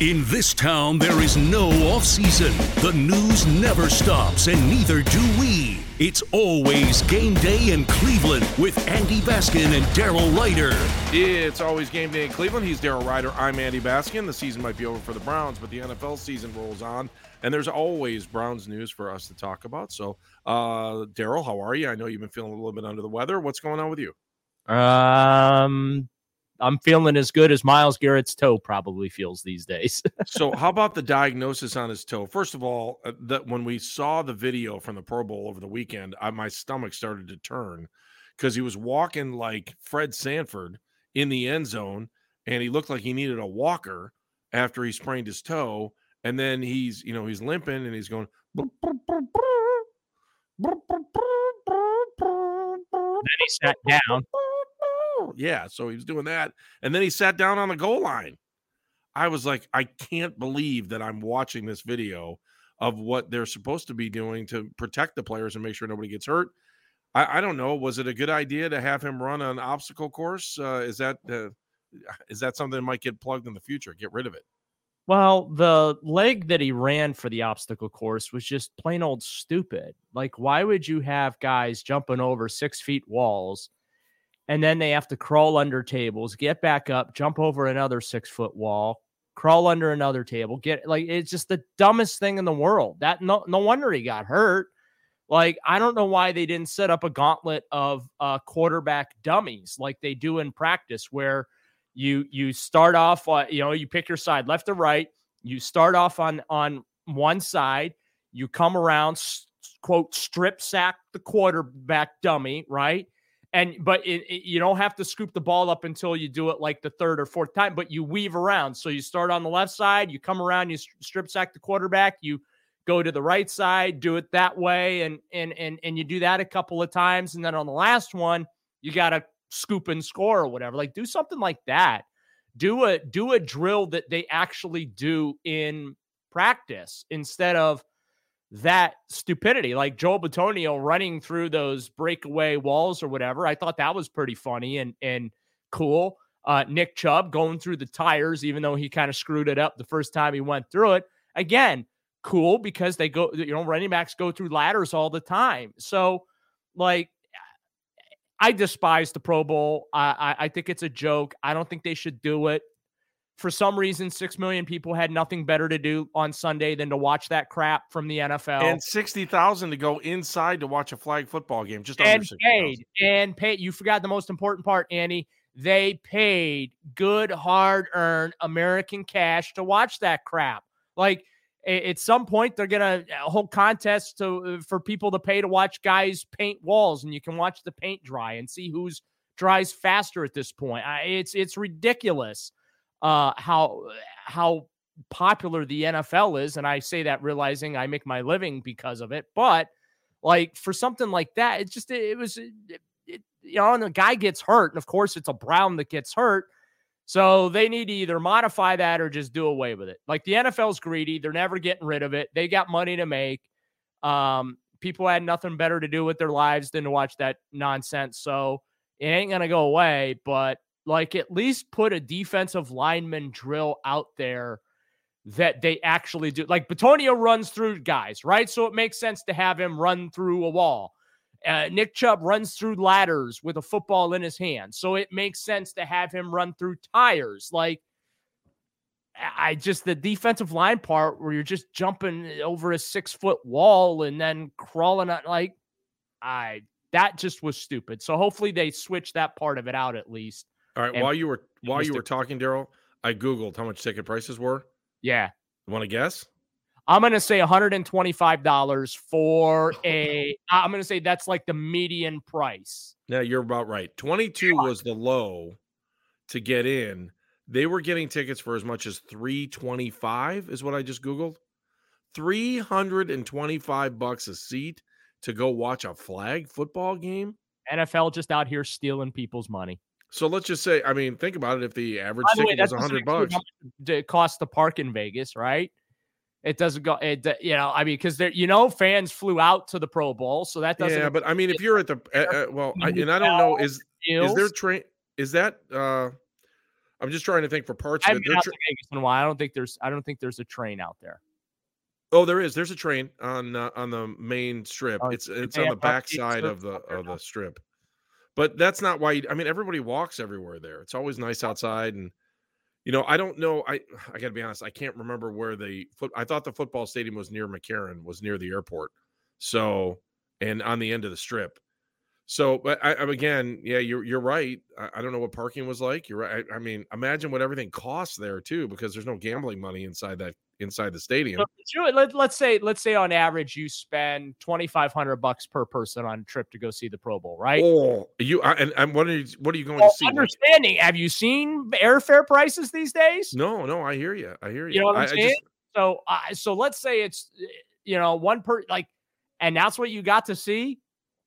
In this town, there is no off season. The news never stops, and neither do we. It's always game day in Cleveland with Andy Baskin and Daryl Ruiter. It's always game day in Cleveland. He's Daryl Ruiter. I'm Andy Baskin. The season might be over for the Browns, but the NFL season rolls on, and there's always Browns news for us to talk about. So, uh, Daryl, how are you? I know you've been feeling a little bit under the weather. What's going on with you? Um, I'm feeling as good as Myles Garrett's toe probably feels these days. so, how about the diagnosis on his toe? First of all, uh, that when we saw the video from the Pro Bowl over the weekend, I, my stomach started to turn because he was walking like Fred Sanford in the end zone, and he looked like he needed a walker after he sprained his toe. And then he's, you know, he's limping and he's going. Then he sat down yeah, so he was doing that. And then he sat down on the goal line. I was like, I can't believe that I'm watching this video of what they're supposed to be doing to protect the players and make sure nobody gets hurt. I, I don't know. Was it a good idea to have him run an obstacle course? Uh, is that uh, is that something that might get plugged in the future? Get rid of it. Well, the leg that he ran for the obstacle course was just plain old stupid. Like, why would you have guys jumping over six feet walls and then they have to crawl under tables, get back up, jump over another six foot wall, crawl under another table, get like it's just the dumbest thing in the world. That no no wonder he got hurt. Like I don't know why they didn't set up a gauntlet of uh, quarterback dummies like they do in practice, where you you start off, uh, you know, you pick your side, left or right. You start off on on one side, you come around, quote, strip sack the quarterback dummy, right? And but it, it, you don't have to scoop the ball up until you do it like the third or fourth time but you weave around. So you start on the left side you come around you strip sack the quarterback you go to the right side do it that way and and and, and you do that a couple of times and then on the last one you got to scoop and score or whatever. Like do something like that. Do a do a drill that they actually do in practice instead of that stupidity, like Joel Bitonio running through those breakaway walls or whatever. I thought that was pretty funny and and cool. Uh, Nick Chubb going through the tires, even though he kind of screwed it up the first time he went through it. Again, cool because they go, you know, running backs go through ladders all the time. So, like, I despise the Pro Bowl. I, I, I think it's a joke. I don't think they should do it for some reason, six million people had nothing better to do on Sunday than to watch that crap from the NFL. And sixty thousand to go inside to watch a flag football game. Just and paid and paid. You forgot the most important part, Andy. They paid good, hard-earned American cash to watch that crap. Like at some point, they're gonna hold contests to uh, for people to pay to watch guys paint walls, and you can watch the paint dry and see who's dries faster at this point. It's it's ridiculous uh, how how popular the NFL is, and I say that realizing I make my living because of it. But like for something like that, it just it, was it, it, you know, and the guy gets hurt, and of course it's a Brown that gets hurt. So they need to either modify that or just do away with it. Like the NFL's greedy; they're never getting rid of it. They got money to make. Um, people had nothing better to do with their lives than to watch that nonsense. So it ain't gonna go away. But like at least put a defensive lineman drill out there that they actually do. Like Bitonio runs through guys, right? So it makes sense to have him run through a wall. Uh, Nick Chubb runs through ladders with a football in his hand. So it makes sense to have him run through tires. Like, I just, the defensive line part where you're just jumping over a six foot wall and then crawling on, like, I, that just was stupid. So hopefully they switch that part of it out at least. All right. And while you were while you were talking, Daryl, I googled how much ticket prices were. Yeah. You want to guess? I'm going to say $125 for a, I'm going to say that's like the median price. Yeah, you're about right. 22 was the low to get in. They were getting tickets for as much as 325 is what I just googled. 325 bucks a seat to go watch a flag football game. NFL just out here stealing people's money. So let's just say, I mean, think about it. If the average the way, ticket was that 100 bucks, It costs to park in Vegas, right? It doesn't go. It you know, I mean, because there, you know, fans flew out to the Pro Bowl, so that doesn't. yeah. But I mean, if you're at the uh, uh, well, I, and I don't know, is is there train? Is that? uh I'm just trying to think for parts I of haven't been out tra- to Vegas in a while. I don't think there's. I don't think there's a train out there. Oh, there is. There's a train on uh, on the main strip. Oh, it's it's on the have back side of the of the strip. But that's not why. You, I mean, everybody walks everywhere there. It's always nice outside, and you know, I don't know. I I got to be honest. I can't remember where the foot. I thought the football stadium was near McCarran, was near the airport. So and on the end of the strip. So, but I, I'm again, yeah, you're you're right. I, I don't know what parking was like. You're right. I, I mean, imagine what everything costs there too, because there's no gambling money inside that inside the stadium. So, let, let's say let's say on average you spend twenty five hundred bucks per person on a trip to go see the Pro Bowl, right? Oh, you I, and, and what are you what are you going Well, to see? Understanding. Have you seen airfare prices these days? no, no, I hear you. I hear you. You know what I'm I, I saying? So, uh, so let's say it's uh, you know one per like, and that's what you got to see.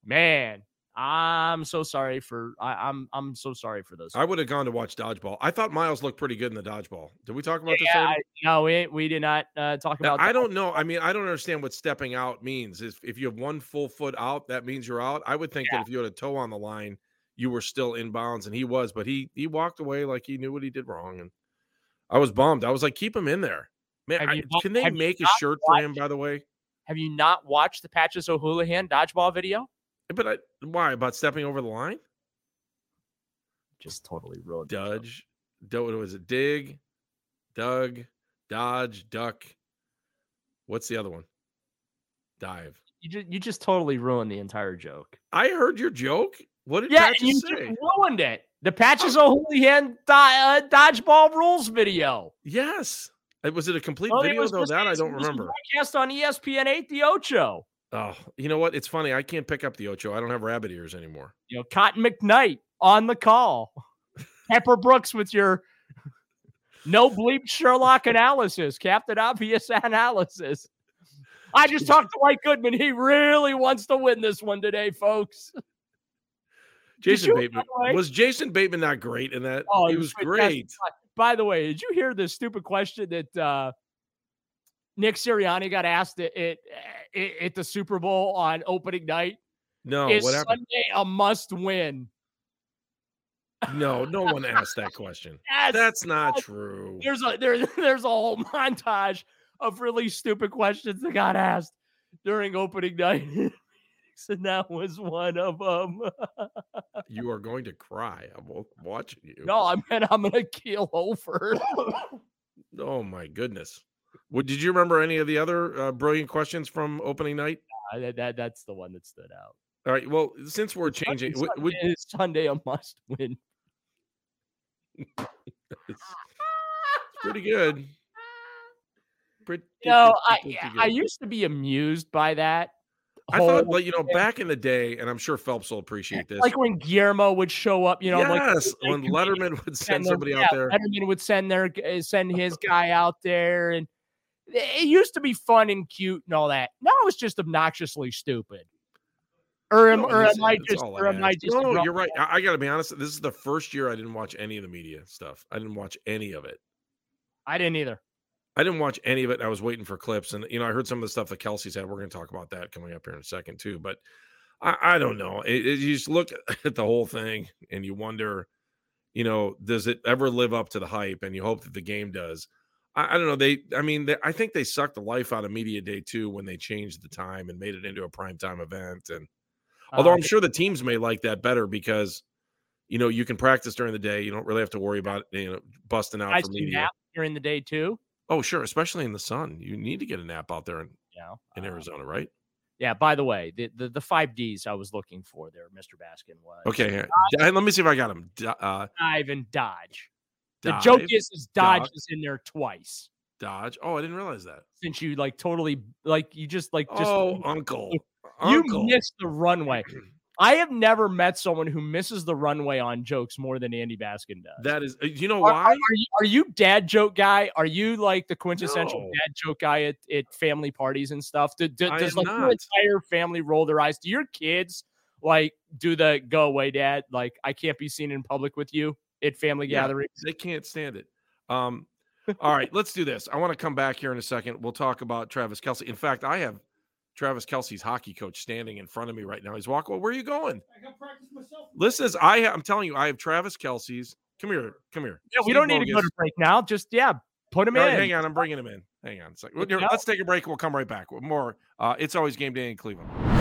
Man, I'm so sorry for I, I'm I'm so sorry for those. I would have gone to watch dodgeball. I thought Myles looked pretty good in the dodgeball. Did we talk about this? yeah, already? I, no, we we did not uh, talk Now, about. I that. don't know. I mean, I don't understand what stepping out means. If if you have one full foot out, that means you're out. I would think that if you had a toe on the line, you were still in bounds, and he was, but he he walked away like he knew what he did wrong, and I was bummed. I was like, keep him in there, man. I- not- can they make a shirt for him? By the way, Have you not watched the Patches O'Houlihan dodgeball video? But I, why about stepping over the line? Just totally ruined. Dodge, joke. Do, what was it? Dig, Doug, Dodge, Duck. What's the other one? Dive. You just you just totally ruined the entire joke. I heard your joke. What did Yeah, Patches you say? just ruined it. The Patches O'Houlihan do- uh, dodgeball rules video. Yes. Was it a complete Well, video was though? That I don't was remember. Broadcast on ESPN eight, the Ocho. Oh, you know what? It's funny. I can't pick up the Ocho. I don't have rabbit ears anymore. You know, Cotton McKnight on the call. Pepper Brooks with your no bleep Sherlock analysis, Captain Obvious analysis. I just talked to White Goodman. He really wants to win this one today, folks. Jason Bateman was Jason Bateman not great in that? Oh, he was was great. By the way, did you hear the stupid question that uh, Nick Sirianni got asked at, at, eh, at the Super Bowl on opening night? No, Is? Sunday a must win? No, no one asked that question. Yes, That's not true. There's a there, there's a whole montage of really stupid questions that got asked during opening night. and that was one of them. You are going to cry. I'm watching you. no, I meant I'm gonna keel over. Oh my goodness. What did you remember any of the other uh, brilliant questions from opening night? Uh, that, that that's the one that stood out. All right. Well, since we're changing, Sunday, would, would, is Sunday a must win? it's pretty good. Pretty, You know, I pretty I good. used to be amused by that. I thought, like you know, back in the day, and I'm sure Phelps will appreciate this. like when Guillermo would show up, you know, like yes, like when Letterman would send them- somebody yeah, out there. Letterman would send their uh, send his guy out there, and it used to be fun and cute and all that. Now it's just obnoxiously stupid. Or am, No, or am I just or am I just No, you're right. I, I got to be honest. This is the first year I didn't watch any of the media stuff. I didn't watch any of it. I didn't either. I didn't watch any of it. I was waiting for clips, and you know, I heard some of the stuff that Kelce said. We're going to talk about that coming up here in a second too. But I, I don't know. It, it- you just look at the whole thing, and you wonder, you know, does it ever live up to the hype? And you hope that the game does. I, I don't know. They, I mean, they, I think they sucked the life out of media day too when they changed the time and made it into a prime time event. And Although Uh, I'm sure the teams may like that better because you know you can practice during the day. You don't really have to worry about you know busting out guys for media. nap during the day too. Oh, sure, especially in the sun. You need to get a nap out there in, know, in Um, Arizona, right? Yeah. By the way, the, the the five Ds I was looking for there, Mr. Baskin was Okay, here. D- let me see if I got him. D- Uh, dive and dodge. The dive, joke is, is dodge duck. is in there twice. dodge. Oh, I didn't realize that. Since you like totally like you just like just oh, uncle, you uncle. missed the runway. I have never met someone who misses the runway on jokes more than Andy Baskin does. That is, uh, you know Are, why? are you, are you dad joke guy? Are you like the quintessential No. dad joke guy at, at family parties and stuff? Do, do- does like your entire family roll their eyes? Do your kids like do the go away dad? Like I can't be seen in public with you at family Yeah. gatherings. They can't stand it. Um, all right, let's do this. I want to come back here in a second. We'll talk about Travis Kelce. In fact, I have Travis Kelce's hockey coach standing in front of me right now. He's walking. Well, where are you going? I got practice myself. Listen, I ha- I'm telling you, I have Travis Kelce's. Come here, come here. Yeah, we Steve don't need to go Bogas. to break now. Just yeah, put him All right, in. hang on, I'm bringing him in. Hang on a second. Well, Good here, to Let's take a break. We'll come right back with more. Uh, it's always game day in Cleveland.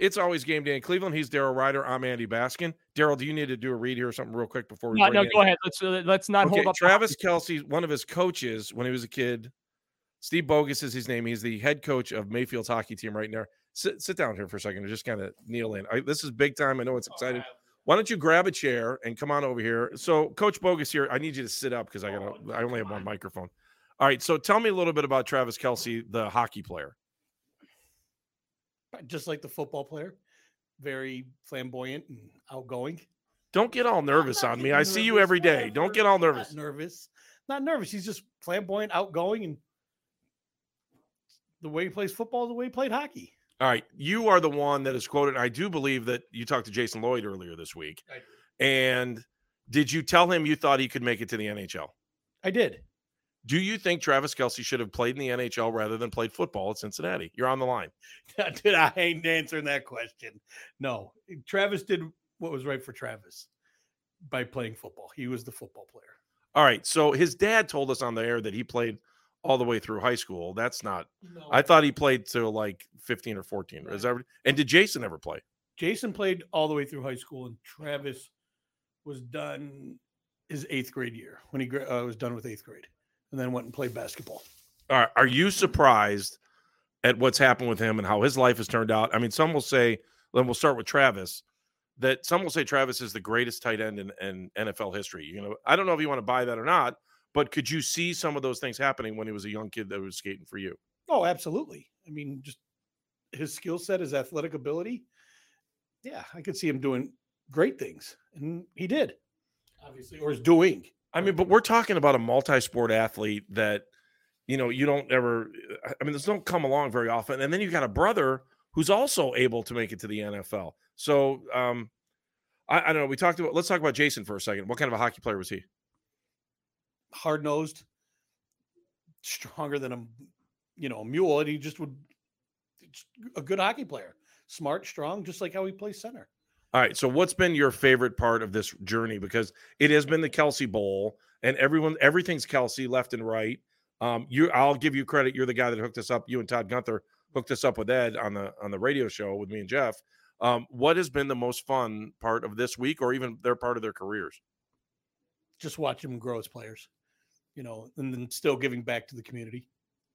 It's always game day in Cleveland. He's Daryl Ruiter. I'm Andy Baskin. Daryl, do you need to do a read here or something real quick before we? No, no, in- go ahead. Let's uh, let's not Okay, hold up. Travis Kelce, one of his coaches when he was a kid, Steve Bogas is his name. He's the head coach of Mayfield's hockey team right now. Sit, sit down here for a second and just kind of kneel in. I, this is big time. I know it's exciting. Why don't you grab a chair and come on over here? So, Coach Bogas here, I need you to sit up because I got to I only have one microphone. All right. So, tell me a little bit about Travis Kelce, the hockey player. Just like the football player, very flamboyant and outgoing. Don't get all nervous on me. I see you nervous, every day. Don't get all I'm not nervous. nervous. Not nervous. He's just flamboyant, outgoing, and the way he plays football, the way he played hockey. All right. You are the one that is quoted. I do believe that you talked to Jason Lloyd earlier this week. And did you tell him you thought he could make it to the NHL? I did. Do you think Travis Kelce should have played in the NHL rather than played football at Cincinnati? You're on the line. Did I ain't answering that question? No. Travis did what was right for Travis by playing football. He was the football player. All right. So his dad told us on the air that he played all the way through high school. That's not. I thought he played till like 15 or 14. Is that? And did Jason ever play? Jason played all the way through high school, and Travis was done his eighth grade year when he uh, was done with eighth grade, and then went and played basketball. Are, are you surprised at what's happened with him and how his life has turned out? I mean, some will say, then we'll start with Travis, that some will say Travis is the greatest tight end in, in NFL history. You know, I don't know if you want to buy that or not, but could you see some of those things happening when he was a young kid that was skating for you? Oh, absolutely. I mean, just his skill set, his athletic ability. Yeah, I could see him doing great things, and he did, obviously, or is doing. I mean, but we're talking about a multi-sport athlete that, you know, you don't ever. I mean, this don't come along very often. And then you got a brother who's also able to make it to the NFL. So, um, I, I don't know. We talked about. Let's talk about Jason for a second. What kind of a hockey player was he? hard nosed, stronger than a you know a mule, and he just would a good hockey player, smart, strong, just like how he plays center. All right. So, what's been your favorite part of this journey? Because it has been the Kelce Bowl, and everyone, everything's Kelce left and right. Um, you, I'll give you credit. You're the guy that hooked us up. You and Todd Gunther hooked us up with Ed on the on the radio show with me and Jeff. Um, what has been the most fun part of this week, or even their part of their careers? Just watch them grow as players, you know, and then still giving back to the community,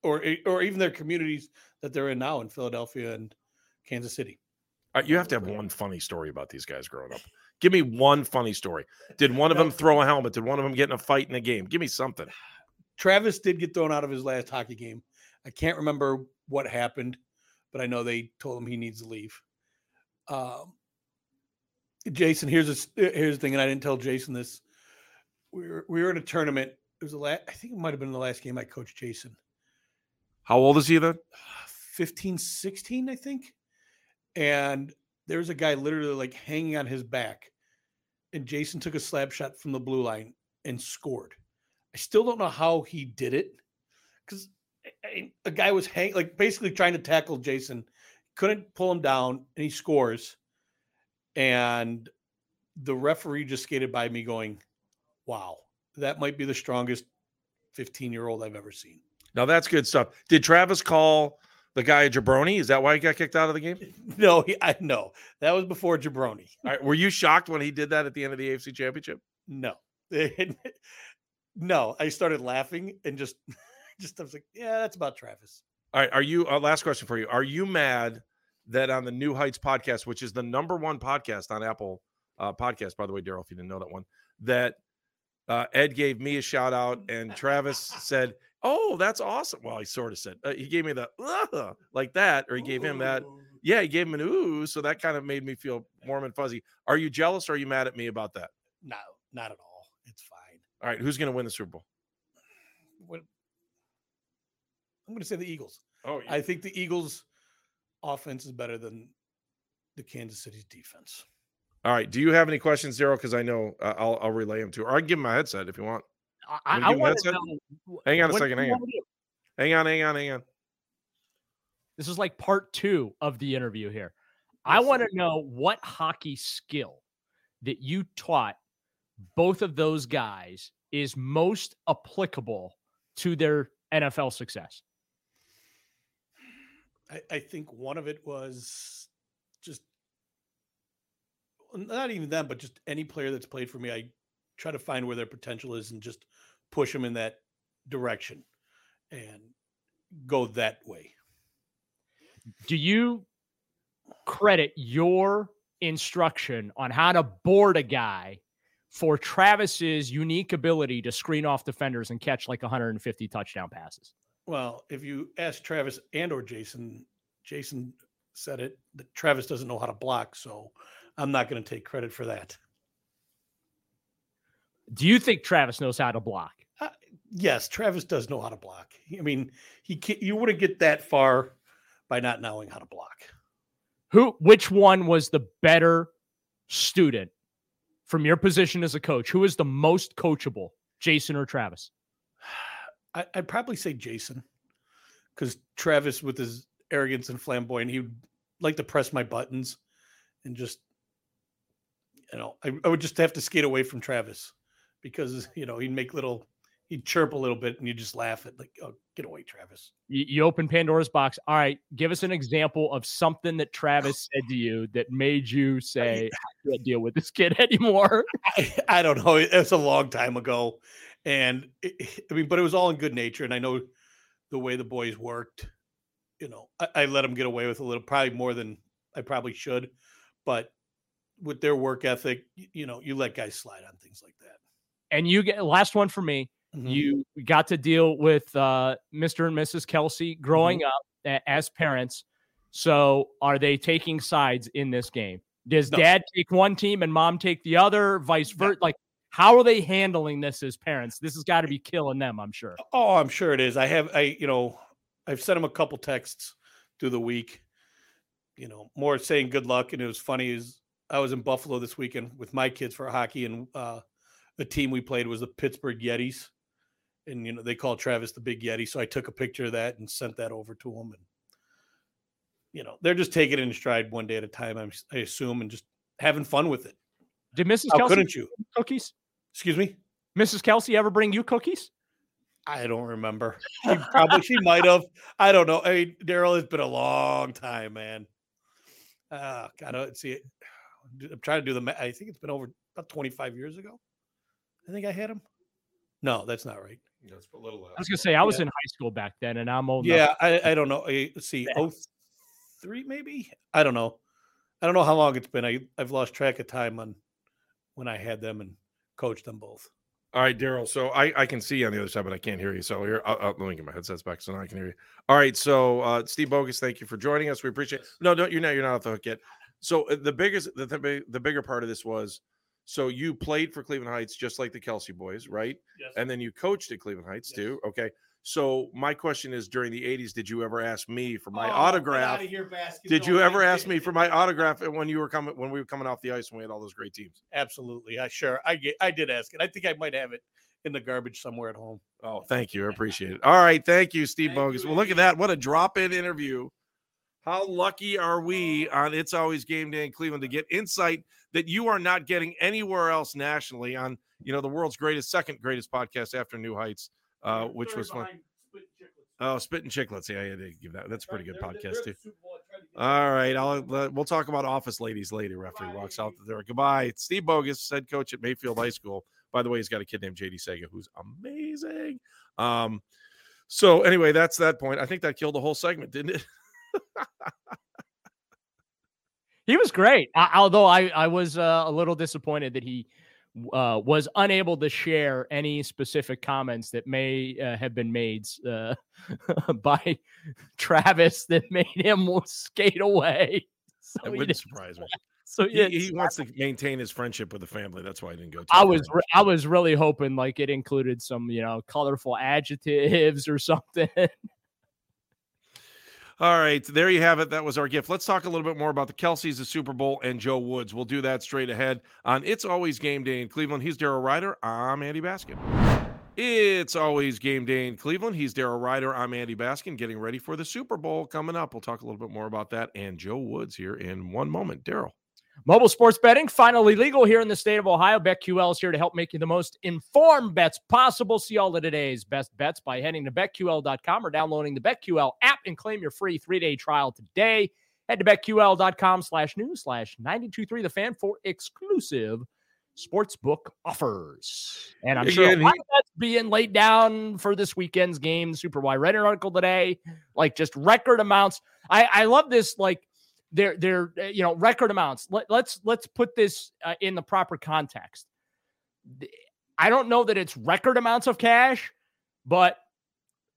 or or even their communities that they're in now in Philadelphia and Kansas City. Uh, you have to have one funny story about these guys growing up. Give me one funny story. Did one of them throw a helmet? Did one of them get in a fight in a game? Give me something. Travis did get thrown out of his last hockey game. I can't remember what happened, but I know they told him he needs to leave. Um, Jason, here's a, uh, here's the thing, and I didn't tell Jason this. We were we were in a tournament. It was the last. I think it might have been the last game I coached Jason. How old is he then? 15, 16, I think. And there was a guy literally like hanging on his back. And Jason took a slap shot from the blue line and scored. I still don't know how he did it because a guy was hang like basically trying to tackle Jason, couldn't pull him down, and he scores. And the referee just skated by me going, Wow, that might be the strongest 15 year old I've ever seen. Now that's good stuff. Did Travis call The guy Jabroni, is that why he got kicked out of the game? No, he, I no, that was before Jabroni. All right, were you shocked when he did that at the end of the AFC Championship? No, no, I started laughing and just, just I was like, yeah, that's about Travis. All right, are you? Uh, last question for you: Are you mad that on the New Heights podcast, which is the number one podcast on Apple uh, Podcast, by the way, Daryl, if you didn't know that one, that uh, Ed gave me a shout out and Travis said, "Oh, that's awesome." Well, he sort of said uh, he gave me the "Ugh," like that, or he gave him that. Yeah, he gave him an ooh, so that kind of made me feel warm and fuzzy. Are you jealous? or Are you mad at me about that? No, not at all. It's fine. All right, who's going to win the Super Bowl? What, I'm going to say the Eagles. Oh, yeah. I think the Eagles' offense is better than the Kansas City's defense. All right. Do you have any questions, Zero? Because I know uh, I'll I'll relay them to. Or I can give him my headset if you want. I, Wanna I give him a want to know. Hang on a what second, hang on. Hang on, hang on, hang on. This is like part two of the interview here. I want to know what hockey skill that you taught both of those guys is most applicable to their NFL success. I, I think one of it was just not even them, but just any player that's played for me. I try to find where their potential is and just push them in that direction and go that way. Do you credit your instruction on how to board a guy for Travis's unique ability to screen off defenders and catch like 150 touchdown passes? Well, if you ask Travis and or Jason, Jason said it that Travis doesn't know how to block, so I'm not going to take credit for that. Do you think Travis knows how to block? Yes, Travis does know how to block. I mean, he can, you wouldn't get that far by not knowing how to block. Who which one was the better student from your position as a coach? Who is the most coachable, Jason or Travis? I, I'd probably say Jason, because Travis, with his arrogance and flamboyant, he would like to press my buttons, and just, you know, I, I would just have to skate away from Travis, because you know he'd make little, he'd chirp a little bit, and you just laugh at like, oh, get away, Travis. You, you open Pandora's box. All right, give us an example of something that Travis said to you that made you say, "I can't deal with this kid anymore." I, I don't know. It was a long time ago, and it, I mean, but it was all in good nature, and I know the way the boys worked. You know, I, I let them get away with a little, probably more than I probably should, but with their work ethic, y- you know, you let guys slide on things like that. And you get last one for me. Mhm. You got to deal with uh, Mr. and Mrs. Kelce growing up as parents. So, are they taking sides in this game? Does No. dad take one team and mom take the other, vice versa? Like, how are they handling this as parents? This has got to be killing them, I'm sure. Oh, I'm sure it is. I have, I, you know, I've sent him a couple texts through the week, you know, more saying good luck. And it was funny is I was in Buffalo this weekend with my kids for hockey, and uh, the team we played was the Pittsburgh Yetis, and you know they call Travis the Big Yeti. So I took a picture of that and sent that over to him. and you know they're just taking it in stride one day at a time. I'm, I assume, and just having fun with it. Did Mrs. How Kelce couldn't you? cookies? Excuse me. Mrs. Kelce ever bring you cookies? I don't remember. She probably she might have. I don't know. I mean, Daryl, it's been a long time, man. Uh gotta see it. I'm trying to do the ma- I think it's been over about 25 years ago. I think I had him. No, that's not right. That's a little I was gonna say I was Yeah. in high school back then, and I'm old. Yeah, I, I don't know. I, let's see. Oh, three maybe. I don't know. I don't know how long it's been. I I've lost track of time on when I had them and coached them both. All right, Daryl. So I, I can see you on the other side, but I can't hear you. So here, I'll, I'll, let me get my headsets back so now I can hear you. All right. So uh, Steve Bogas, thank you for joining us. We appreciate. No, don't you're not you're not off the hook yet. So uh, the biggest the, the big- the bigger part of this was so you played for Cleveland Heights just like the Kelce boys, right? Yes. And then you coached at Cleveland Heights Yes. too. Okay. So my question is, during the '80s, did you ever ask me for Oh, my autograph? Did you ever ask me for my oh, autograph when you were coming when we were coming off the ice when we had all those great teams? Absolutely. I sure. I get. I did ask it. I think I might have it in the garbage somewhere at home. Oh, thank you. I appreciate it. All right. Thank you, Steve Thank Bogas. you, well, look at that. What a drop in interview. How lucky are we on It's Always Game Day in Cleveland to get insight that you are not getting anywhere else nationally on, you know, the world's greatest, second greatest podcast after New Heights, uh, which was fun. Oh, Spitting Chicklets. Yeah, yeah, they give that. That's a pretty good podcast too. All right, I'll we'll talk about office ladies later. Referee walks out the door. Goodbye. Steve Bogas, head coach at Mayfield High School. By the way, he's got a kid named JD Sega who's amazing. Um, so anyway, that's that point. I think that killed the whole segment, didn't it? he was great. I, although I I was uh, a little disappointed that he uh, was unable to share any specific comments that may uh, have been made uh, by Travis that made him skate away. So that wouldn't surprise me. So yeah, he, he, wants to maintain his friendship with the family. That's why I didn't go. I was re- I was really hoping like it included some you know colorful adjectives or something. All right, there you have it. That was our gift. Let's talk a little bit more about the Kelces, the Super Bowl, and Joe Woods. We'll do that straight ahead on It's Always Game Day in Cleveland. He's Daryl Ruiter. I'm Andy Baskin. It's always game day in Cleveland. He's Daryl Ruiter. I'm Andy Baskin, getting ready for the Super Bowl coming up. We'll talk a little bit more about that and Joe Woods here in one moment. Daryl. Mobile sports betting finally legal here in the state of Ohio. BetQL is here to help make you the most informed bets possible. See all of today's best bets by heading to betql.com or downloading the BetQL app and claim your free three-day trial today. Head to betql.com slash news slash 923 the fan for exclusive sportsbook offers. And I'm sure that's being laid down for this weekend's game. Super Y read an article today, like just record amounts. I, I love this, like they're they're uh, you know record amounts. Let, us let's, let's put this uh, in the proper context. I don't know that it's record amounts of cash, but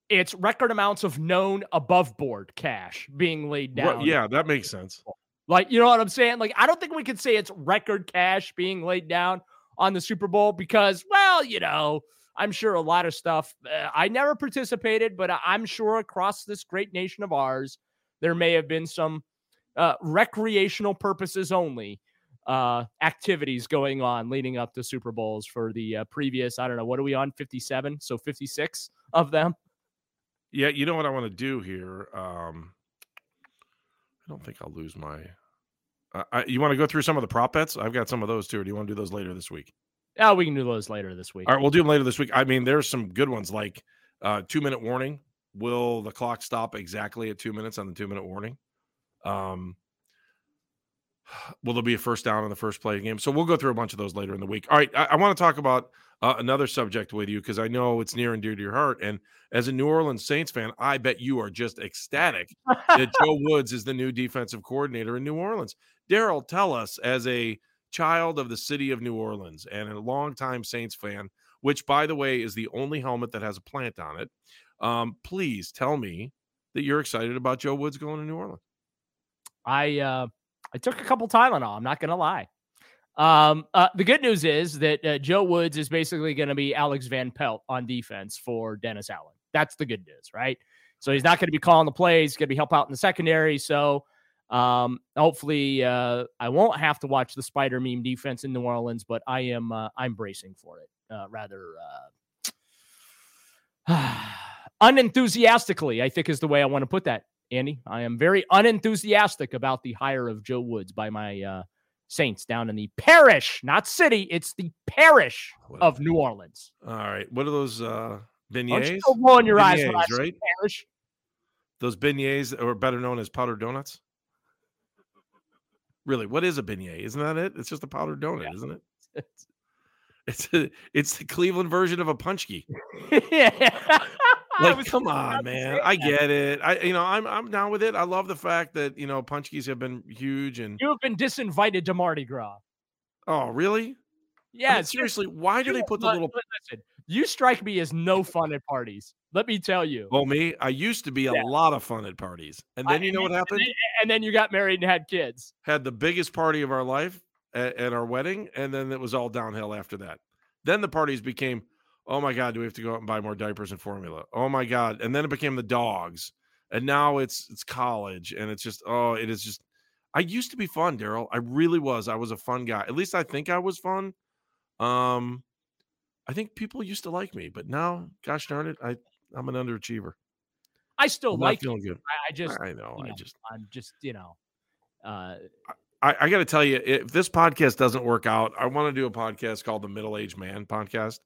it's record amounts of known above board cash being laid down. yeah, that makes sense. Like, you know what I'm saying? Like, I don't think we can say it's record cash being laid down on the Super Bowl because, well, you know, I'm sure a lot of stuff. Uh, I never participated, but I'm sure across this great nation of ours, there may have been some uh, recreational purposes only uh, activities going on leading up to Super Bowls for the uh, previous, I don't know, what are we on? 57? So 56 of them. Yeah, you know what I want to do here? Um, I don't think I'll lose my. Uh, I, you want to go through some of the prop bets? I've got some of those too. Or do you want to do those later this week? Yeah, we can do those later this week. All right, we'll do them later this week. I mean, there's some good ones like uh, two minute warning. Will the clock stop exactly at two minutes on the two minute warning? Um, will there be a first down in the first play game? So we'll go through a bunch of those later in the week. All right, I, I want to talk about uh, another subject with you because I know it's near and dear to your heart. And as a New Orleans Saints fan, I bet you are just ecstatic that Joe Woods is the new defensive coordinator in New Orleans. Daryl, tell us as a child of the city of New Orleans and a longtime Saints fan, which by the way is the only helmet that has a plant on it. Um, please tell me that you're excited about Joe Woods going to New Orleans. I uh, I took a couple Tylenol. I'm not gonna lie. Um, uh, the good news is that uh, Joe Woods is basically going to be Alex Van Pelt on defense for Dennis Allen. That's the good news, right? So he's not going to be calling the plays. He's going to be help out in the secondary. So um, hopefully, uh, I won't have to watch the spider meme defense in New Orleans, but I am uh, I'm bracing for it. Uh, rather uh, unenthusiastically, I think is the way I want to put that. Andy. I am very unenthusiastic about the hire of Joe Woods by my uh, Saints down in the parish, not city. It's the parish of New Orleans. All right. What are those uh, beignets? Roll in your beignets, eyes right? parish. Those beignets are better known as powdered donuts. Really, what is a beignet? Isn't that it? It's just a powdered donut, yeah. isn't it? It's it's, a, it's the Cleveland version of a punchki. yeah. Like, come on, man. I get it. I, you know, I'm I'm down with it. I love the fact that you know punchkis have been huge and you have been disinvited to Mardi Gras. Oh, really? Yeah. I mean, seriously, why do they put the little? Listen, you strike me as no fun at parties. Let me tell you. Well, me, I used to be a yeah. lot of fun at parties, and then I, you know what happened? And then, and then you got married and had kids. Had the biggest party of our life at, at our wedding, and then it was all downhill after that. Then the parties became oh my god do we have to go out and buy more diapers and formula? Oh my god. And then it became the dogs. And now it's it's college and it's just oh it is just i used to be fun daryl. I really was. I was a fun guy. At least i think i was fun. Um i think people used to like me but now gosh darn it i i'm an underachiever. I still I'm like feeling good. I, just i know, i know, just i'm just you know uh I, I got to tell you, if this podcast doesn't work out, I want to do a podcast called the Middle Aged Man Podcast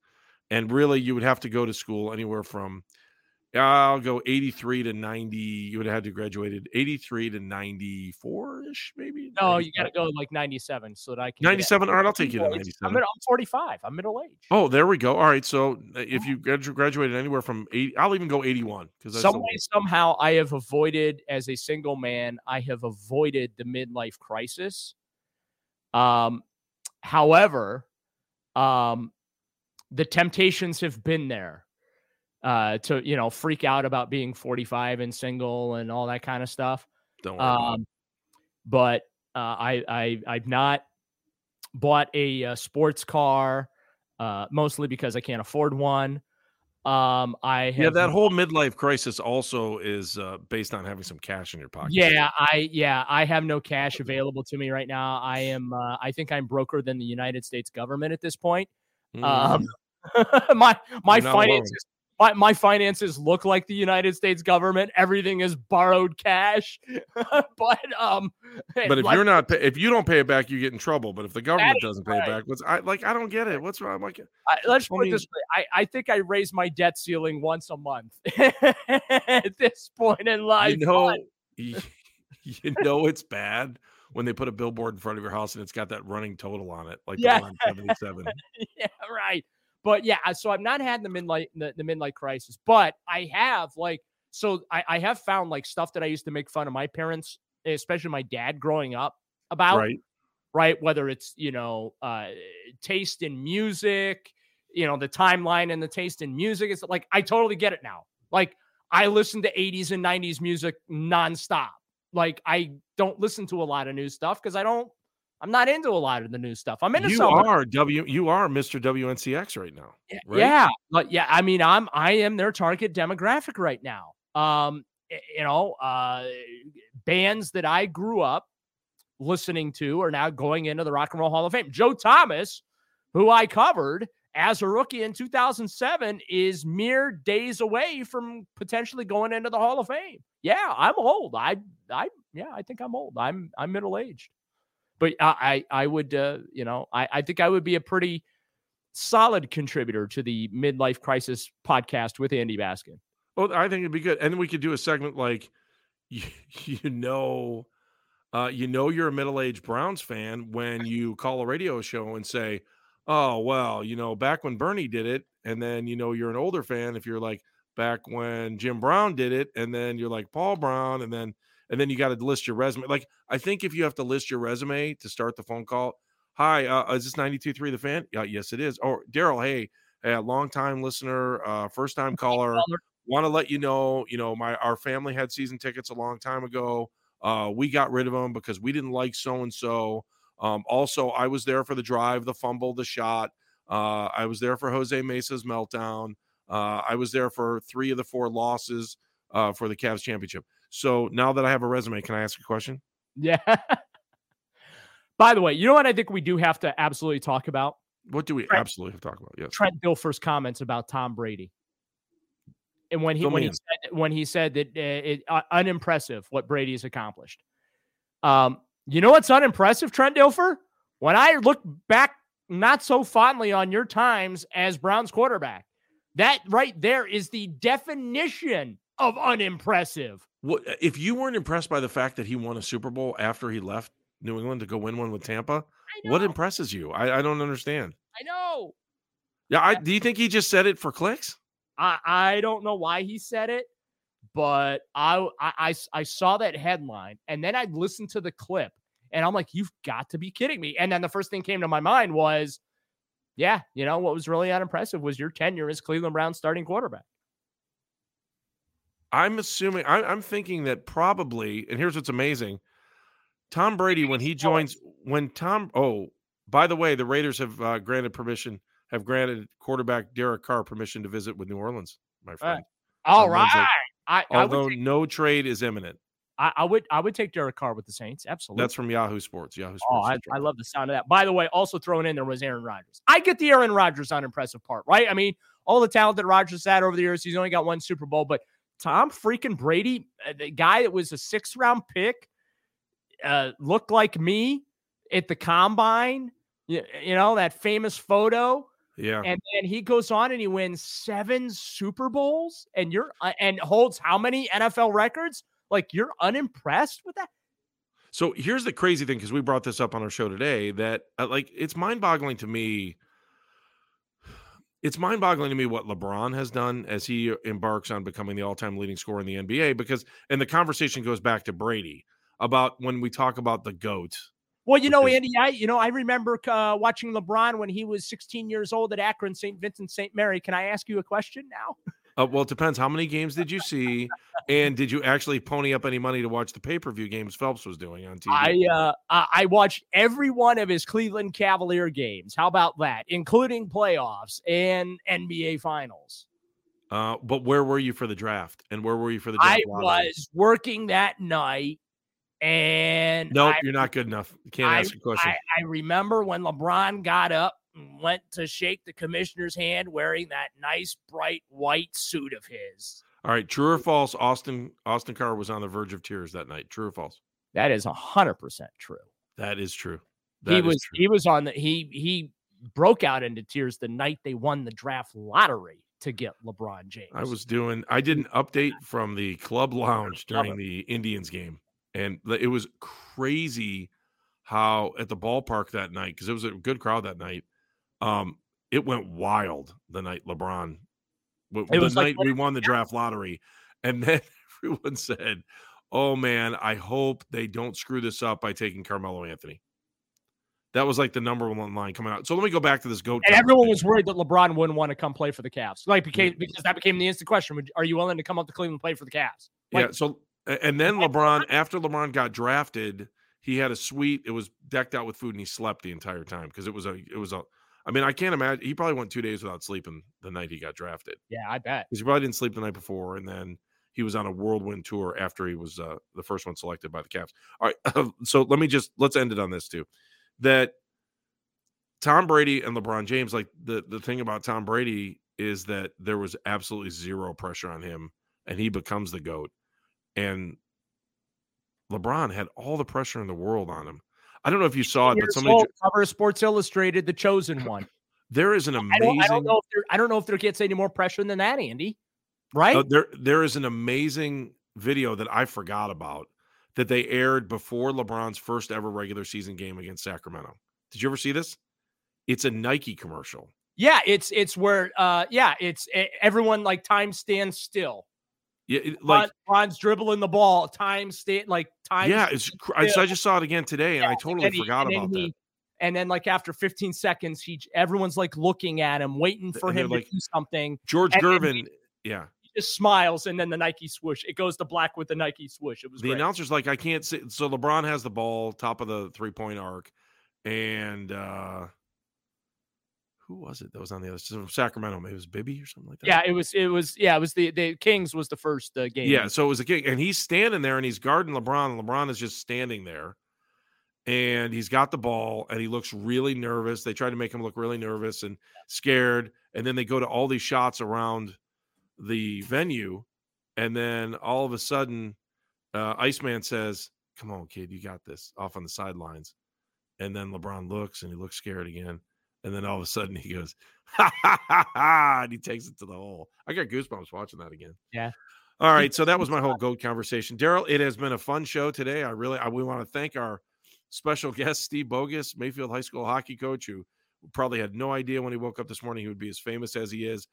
and really you would have to go to school anywhere from I'll go 83 to 90. You would have had to graduated 83 to 94 ish, maybe. No, you got to go like 97 so that I can. 97. All right, I'll take you to 97. I'm, I'm 45. I'm middle age. Oh, there we go. All right. So uh, if you graduated anywhere from 80, I'll even go 81 because some way, somehow I have avoided as a single man, I have avoided the midlife crisis. Um, however, um, the temptations have been there uh, to you know freak out about being 45 and single and all that kind of stuff. Don't worry. Um, but uh, I I I've not bought a, a sports car, uh, mostly because I can't afford one. Um, I have, yeah, that whole midlife crisis also is uh, based on having some cash in your pocket. Yeah, I yeah, I have no cash available to me right now. I am, uh, I think I'm broker than the United States government at this point. Mm. Um, my my finances my, my finances look like the United States government. Everything is borrowed cash. but um But if like, you're not if you don't pay it back, you get in trouble. But if the government doesn't pay right. it back, what's I like I don't get it. What's wrong? Like I, let's put it this way. I, I think I raise my debt ceiling once a month at this point in life. You know, you, you know it's bad when they put a billboard in front of your house and it's got that running total on it, like yeah. 77. yeah, right. But yeah, so I've not had the midnight the, the midlight crisis, but I have like so I, I have found like stuff that I used to make fun of my parents, especially my dad growing up about. Right. Right. Whether it's, you know, uh taste in music, you know, the timeline and the taste in music. It's like I totally get it now. Like I listen to 80s and 90s music nonstop. Like I don't listen to a lot of new stuff because I don't I'm not into a lot of the new stuff. I'm into you some. are W. You are Mr. WNCX right now. Right? Yeah, but yeah, I mean, I'm I am their target demographic right now. Um, you know, uh, bands that I grew up listening to are now going into the Rock and Roll Hall of Fame. Joe Thomas, who I covered as a rookie in 2007, is mere days away from potentially going into the Hall of Fame. Yeah, I'm old. I I yeah, I think I'm old. I'm I'm middle aged but I I would uh, you know I I think I would be a pretty solid contributor to the midlife crisis podcast with Andy Baskin. Well, I think it'd be good, and then we could do a segment like you, you know. Uh, you know you're a middle-aged Browns fan when you call a radio show and say, "Oh well, you know back when Bernie did it," and then you know you're an older fan if you're like back when Jim Brown did it, and then you're like Paul Brown, and then and then you got to list your resume. Like I think if you have to list your resume to start the phone call, hi, uh, is this 92.3 the fan? Yeah, yes, it is. Oh, Daryl, hey, hey, a long time listener, uh, first time caller. Want to let you know, you know, my our family had season tickets a long time ago. Uh, we got rid of them because we didn't like so and so. Also, I was there for the drive, the fumble, the shot. Uh, I was there for Jose Mesa's meltdown. Uh, I was there for three of the four losses uh, for the Cavs championship. So now that I have a resume, can I ask a question? Yeah. By the way, you know what I think we do have to absolutely talk about? What do we Trent, absolutely have to talk about? Yes. Trent Dilfer's comments about Tom Brady. And when he when he said when he said that uh, it uh, unimpressive what Brady has accomplished. Um, you know what's unimpressive, Trent Dilfer? When I look back not so fondly on your times as Browns quarterback, that right there is the definition of unimpressive. What if you weren't impressed by the fact that he won a Super Bowl after he left New England to go win one with Tampa? What impresses you? I, I, don't understand. I know. Yeah, I, do you think he just said it for clicks? I, I don't know why he said it, but I, I I saw that headline and then I listened to the clip and I'm like, you've got to be kidding me. And then the first thing came to my mind was, yeah, you know what was really unimpressive was your tenure as Cleveland Browns starting quarterback. I'm assuming I, I'm thinking that probably, and here's what's amazing: Tom Brady when he joins, when Tom. Oh, by the way, the Raiders have uh, granted permission, have granted quarterback Derek Carr permission to visit with New Orleans, my friend. All right. I, although I take, no trade is imminent. I, I, would I would take Derek Carr with the Saints. Absolutely. That's from Yahoo Sports. Yahoo oh, Sports. Oh, I, I, love the sound of that. By the way, also thrown in there was Aaron Rodgers. I get the Aaron Rodgers unimpressive part, right? I mean, all the talent that Rodgers had over the years, he's only got one Super Bowl, but Tom freaking Brady, uh, the guy that was a six round pick, uh, looked like me at the combine. You, you know, that famous photo Yeah. And then he goes on and he wins seven Super Bowls and you're uh, and holds how many NFL records? Like you're unimpressed with that? So here's the crazy thing because we brought this up on our show today that uh, like it's mind-boggling to me. It's mind-boggling to me what LeBron has done as he embarks on becoming the all-time leading scorer in the NBA because and the conversation goes back to Brady about when we talk about the goat. Well, you know, Andy, I you know I remember uh, watching LeBron when he was 16 years old at Akron St. Vincent St. Mary. Can I ask you a question now? Uh, well, it depends. How many games did you see, and did you actually pony up any money to watch the pay-per-view games Phelps was doing on TV? I uh I I watched every one of his Cleveland Cavalier games. How about that, including playoffs and NBA finals? uh, but where were you for the draft, and where were you for the I lottery? was working that night, and Nope, you're not good enough. You can't I, ask a question. I, I remember when LeBron got up and went to shake the commissioner's hand wearing that nice bright white suit of his. All right, true or false? Austin Austin Carr was on the verge of tears that night. True or false? That is hundred percent true. That is true. he That is was true. he was on the he he broke out into tears the night they won the draft lottery to get LeBron James. I was doing. I did an update from the club lounge during the Indians game, and it was crazy how at the ballpark that night because it was a good crowd that night. Um, it went wild the night LeBron. It The was like night we won the draft lottery, and then everyone said, "Oh man, I hope they don't screw this up by taking Carmelo Anthony." That was like the number one line coming out. So let me go back to this goat. and everyone was worried that LeBron wouldn't want to come play for the Cavs. Like became because that became the instant question: Are you willing to come up to Cleveland and play for the Cavs? Like, yeah. So and then LeBron, after LeBron got drafted, he had a suite. It was decked out with food, and he slept the entire time because it was a. It was a. I mean, I can't imagine. He probably went two days without sleeping the night he got drafted yeah, I bet. because he probably didn't sleep the night before, and then he was on a whirlwind tour after he was uh, the first one selected by the Cavs. All right, so let me just let's end it on this too. That Tom Brady and LeBron James, like the the thing about Tom Brady is that there was absolutely zero pressure on him, and he becomes the goat. And LeBron had all the pressure in the world on him. I don't know if you saw it, but somebody old, cover Sports Illustrated, the chosen one. there is an I amazing don't, I don't know if there, I don't know if there gets any more pressure than that, Andy. Right? Uh, there there is an amazing video that I forgot about that they aired before LeBron's first ever regular season game against Sacramento. Did you ever see this? It's a Nike commercial. yeah, it's it's where uh yeah, it's everyone like time stands still. Yeah, it- Like like Ron's dribbling the ball, time state like time. yeah, it's I, I just saw it again today, and I totally and forgot then about that. he- And then, like after 15 seconds, he everyone's like looking at him, waiting for And him like- to do something. George and- Gervin, yeah, He just smiles, and then the Nike swoosh. It goes to black with the Nike swoosh. It was the great. announcer's like, I can't see. So LeBron has the ball, top of the three point arc, and uh who was it that was on the other side? Sacramento? Maybe it was Bibby or something like that. Yeah, it was. It was. Yeah, it was the the Kings was the first uh, game. Yeah, so it was a kick, and he's standing there and he's guarding LeBron. LeBron is just standing there, and he's got the ball, and he looks really nervous. They try to make him look really nervous and scared, and then they go to all these shots around the venue, and then all of a sudden, uh, Iceman says, "Come on, kid, you got this." Off on the sidelines, and then LeBron looks and he looks scared again, and then all of a sudden he goes, "Ha ha ha ha!" and he takes it to the hole. I got goosebumps watching that again. Yeah. All right, so that was my whole goat conversation, Daryl. It has been a fun show today. I really, I, we want to thank our special guest, Steve Bogas, Mayfield High School hockey coach, who probably had no idea when he woke up this morning he would be as famous as he is.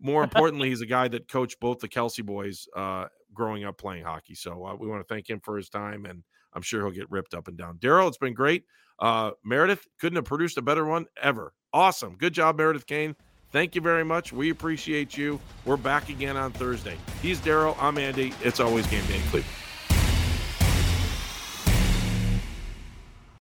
More importantly, he's a guy that coached both the Kelce boys uh, growing up playing hockey. So uh, we want to thank him for his time, and I'm sure he'll get ripped up and down. Daryl, it's been great. Uh, Meredith couldn't have produced a better one ever. Awesome. Good job, Meredith Kane. Thank you very much. We appreciate you. We're back again on Thursday. He's Daryl. I'm Andy. It's always game day in Cleveland.